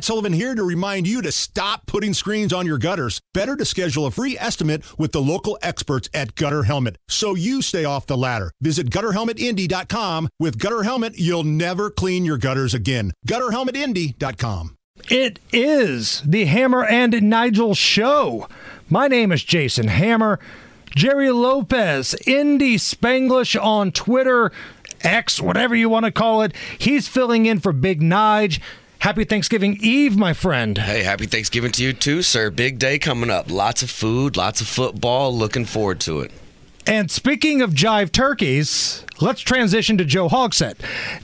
Matt Sullivan here to remind you to stop putting screens on your gutters. Better to schedule a free estimate with the local experts at Gutter Helmet so you stay off the ladder. Visit gutterhelmetindy.com. With Gutter Helmet, you'll never clean your gutters again. Gutterhelmetindy.com. It is the Hammer and Nigel show. My name is Jason Hammer. Jerry Lopez, Indy Spanglish on Twitter, X, whatever you want to call it. He's filling in for Big Nige. Happy Thanksgiving Eve, my friend. Hey, happy Thanksgiving to you too, sir. Big day coming up. Lots of food, lots of football. Looking forward to it. And speaking of jive turkeys, let's transition to Joe Hogsett.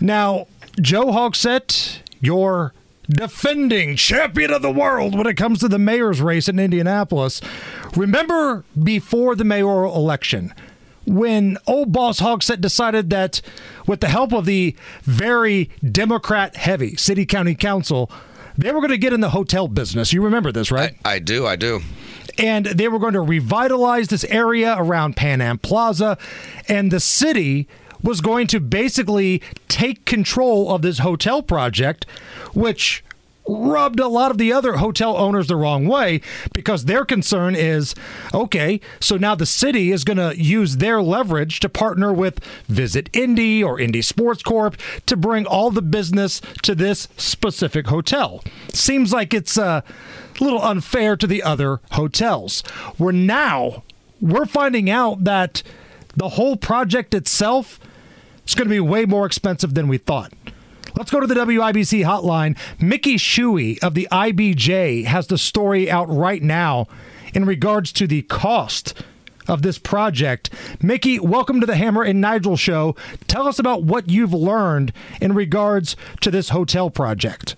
Now, Joe Hogsett, your defending champion of the world when it comes to the mayor's race in Indianapolis. Remember before the mayoral election when old boss Hogsett decided that with the help of the very Democrat heavy city county council, they were going to get in the hotel business. You remember this, right? I, I do, I do and they were going to revitalize this area around Pan Am Plaza, and the city was going to basically take control of this hotel project, which rubbed a lot of the other hotel owners the wrong way because their concern is okay, so now the city is going to use their leverage to partner with Visit Indy or Indy Sports Corp to bring all the business to this specific hotel. Seems like it's uh, a little unfair to the other hotels. We're now we're finding out that the whole project itself is going to be way more expensive than we thought. Let's go to the WIBC hotline. Mickey Shuey of the IBJ has the story out right now in regards to the cost of this project. Mickey, welcome to the Hammer and Nigel show. Tell us about what you've learned in regards to this hotel project.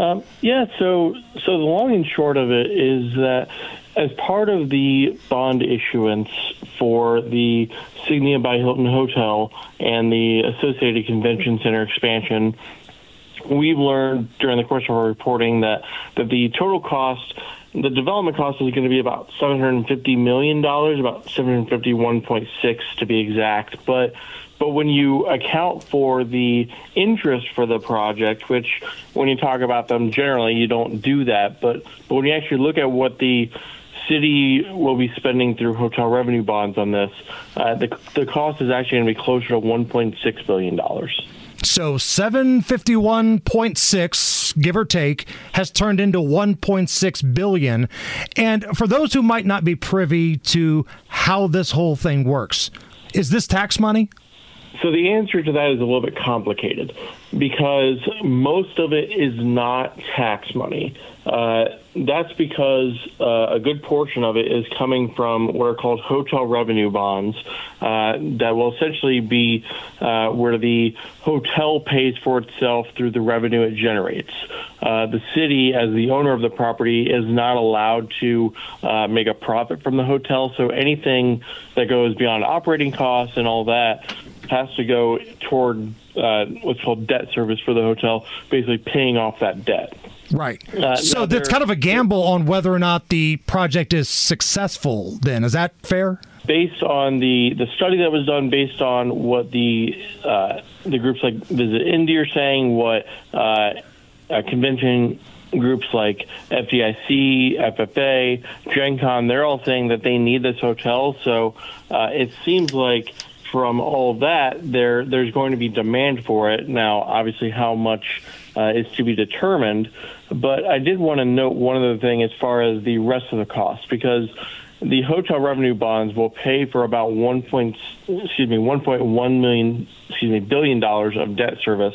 Um, yeah, so so the long and short of it is that as part of the bond issuance for the Signia by Hilton Hotel and the associated convention center expansion, we've learned during the course of our reporting that, that the total cost, the development cost is going to be about $750 million, about 751.6 to be exact. But but when you account for the interest for the project, which when you talk about them generally you don't do that, but but when you actually look at what the city will be spending through hotel revenue bonds on this. Uh, the, the cost is actually going to be closer to $1.6 billion. So 751.6 give or take has turned into 1.6 billion. And for those who might not be privy to how this whole thing works, is this tax money? So the answer to that is a little bit complicated because most of it is not tax money. Uh, that's because uh, a good portion of it is coming from what are called hotel revenue bonds uh, that will essentially be uh, where the hotel pays for itself through the revenue it generates. Uh, the city, as the owner of the property, is not allowed to uh, make a profit from the hotel. So anything that goes beyond operating costs and all that has to go toward uh, what's called debt service for the hotel, basically paying off that debt. Right. Uh, so that's kind of a gamble on whether or not the project is successful. Then is that fair? Based on the the study that was done, based on what the uh, the groups like Visit Indy are saying, what uh, convention groups like FDIC, FFA, Gen Con, they're all saying that they need this hotel. So uh, it seems like from all that, there there's going to be demand for it. Now, obviously, how much uh, is to be determined. But I did want to note one other thing as far as the rest of the cost, because the hotel revenue bonds will pay for about one point excuse me one point one million excuse me billion dollars of debt service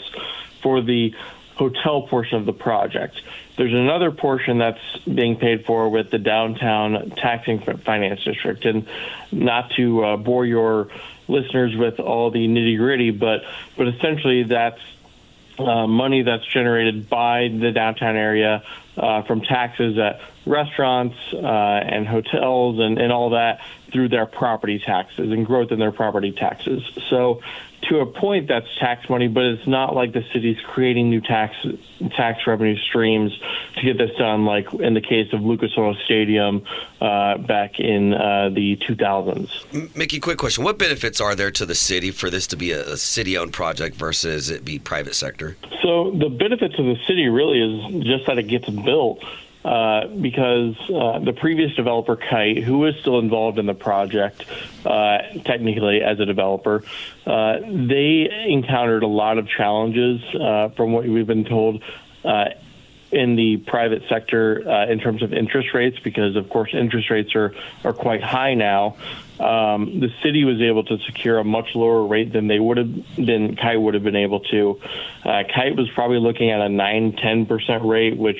for the hotel portion of the project. There's another portion that's being paid for with the downtown taxing finance district, and not to uh, bore your listeners with all the nitty gritty, but but essentially that's uh, money that's generated by the downtown area uh, from taxes at restaurants uh, and hotels and, and all that through their property taxes and growth in their property taxes. So to a point that's tax money, but it's not like the city's creating new tax tax revenue streams to get this done. Like in the case of Lucas Oil Stadium uh, back in uh, the 2000s. Mickey, quick question: What benefits are there to the city for this to be a, a city-owned project versus it be private sector? So the benefit to the city really is just that it gets built. Uh, because uh, the previous developer, Kite, who was still involved in the project, uh, technically as a developer, uh, they encountered a lot of challenges uh, from what we've been told in the private sector uh, in terms of interest rates, because of course interest rates are, are quite high now. Um, the city was able to secure a much lower rate than they would have been, Kite would have been able to. Uh, Kite was probably looking at a 9 10% rate, which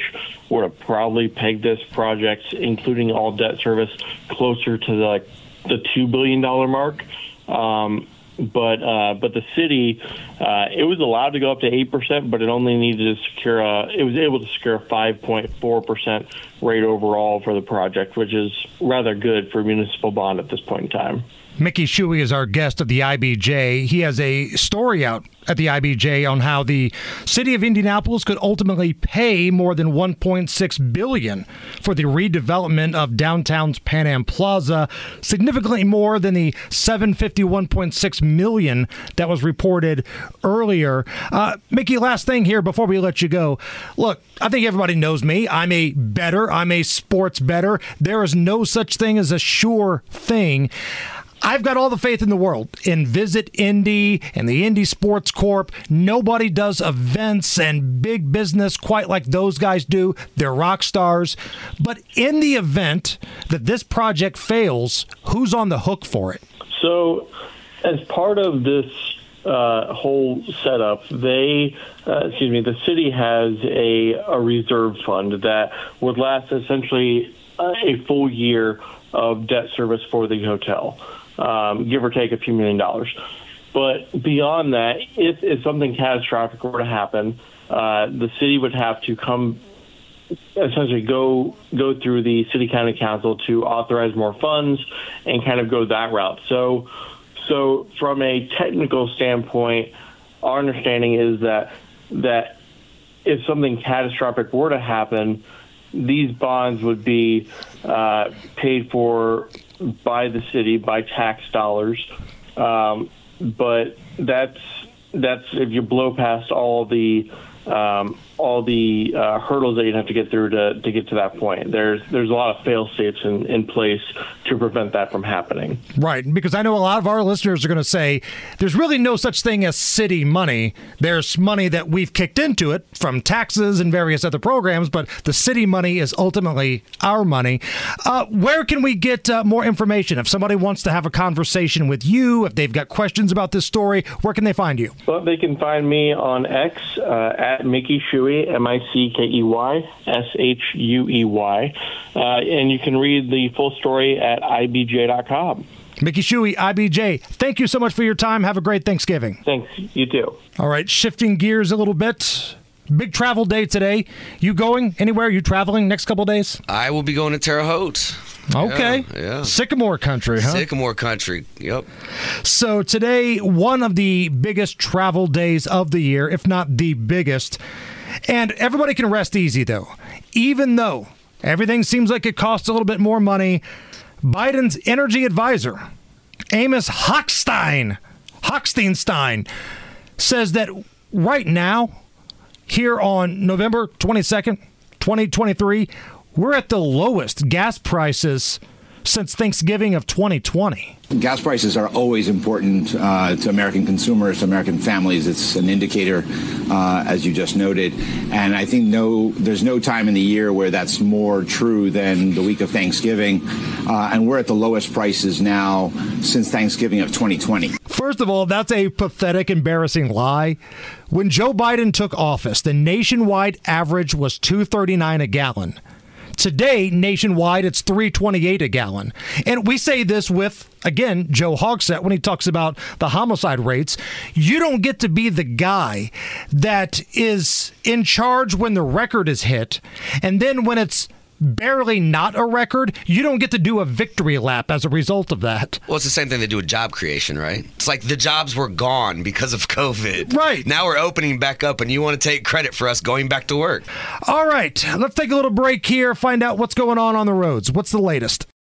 would have probably pegged this project, including all debt service, closer to the, the $2 billion mark. Um, but uh, but the city uh, it was allowed to go up to eight percent, but it only needed to secure a, it was able to secure a five point four percent rate overall for the project, which is rather good for municipal bond at this point in time. Mickey Shuey is our guest of the IBJ. He has a story out at the IBJ on how the city of Indianapolis could ultimately pay more than 1.6 billion for the redevelopment of downtown's Pan Am Plaza, significantly more than the 751.6 million that was reported earlier. Uh, Mickey, last thing here before we let you go. Look, I think everybody knows me. I'm a bettor. I'm a sports bettor. There is no such thing as a sure thing. I've got all the faith in the world in Visit Indy and the Indy Sports Corp. Nobody does events and big business quite like those guys do. They're rock stars. But in the event that this project fails, who's on the hook for it? So, as part of this uh, whole setup, they, uh, excuse me, the city has a, a reserve fund that would last essentially uh, a full year of debt service for the hotel um, give or take a few million dollars. But beyond that, if, if something catastrophic were to happen, uh, the city would have to come essentially go go through the city county council to authorize more funds and kind of go that route. So so from a technical standpoint, our understanding is that that if something catastrophic were to happen, these bonds would be uh, paid for by the city by tax dollars. Um, but that's that's if you blow past all the um, all the uh, hurdles that you'd have to get through to, to get to that point. There's there's a lot of fail safes in, in place to prevent that from happening. Right, because I know a lot of our listeners are going to say there's really no such thing as city money. There's money that we've kicked into it from taxes and various other programs, but the city money is ultimately our money. Uh, where can we get uh, more information? If somebody wants to have a conversation with you, if they've got questions about this story, where can they find you? Well, they can find me on X uh, at Mickey Shuey, M I C K E Y S H U E Y, uh, and you can read the full story at ibj.com. Mickey Shuey, IBJ, thank you so much for your time. Have a great Thanksgiving. Thanks. You too. All right, shifting gears a little bit. Big travel day today. You going anywhere? You traveling next couple days? I will be going to Terre Haute. Okay. Yeah, yeah. Sycamore country, huh? Sycamore country. Yep. So today, one of the biggest travel days of the year, if not the biggest. And everybody can rest easy, though. Even though everything seems like it costs a little bit more money, Biden's energy advisor, Amos Hochstein, Hochsteinstein, says that right now, here on November 22nd, 2023, we're at the lowest gas prices since Thanksgiving of 2020. Gas prices are always important uh, to American consumers, to American families. It's an indicator, uh, as you just noted, and I think no, there's no time in the year where that's more true than the week of Thanksgiving, uh, and we're at the lowest prices now since Thanksgiving of 2020. First of all, that's a pathetic, embarrassing lie. When Joe Biden took office, the nationwide average was 239 a gallon. Today, nationwide, it's 328 a gallon. And we say this with, again, Joe Hogsett when he talks about the homicide rates. You don't get to be the guy that is in charge when the record is hit. And then when it's barely not a record, you don't get to do a victory lap as a result of that. Well, it's the same thing they do with job creation, right? It's like the jobs were gone because of COVID. Right. Now we're opening back up, and you want to take credit for us going back to work. All right, let's take a little break here, find out what's going on on the roads. What's the latest?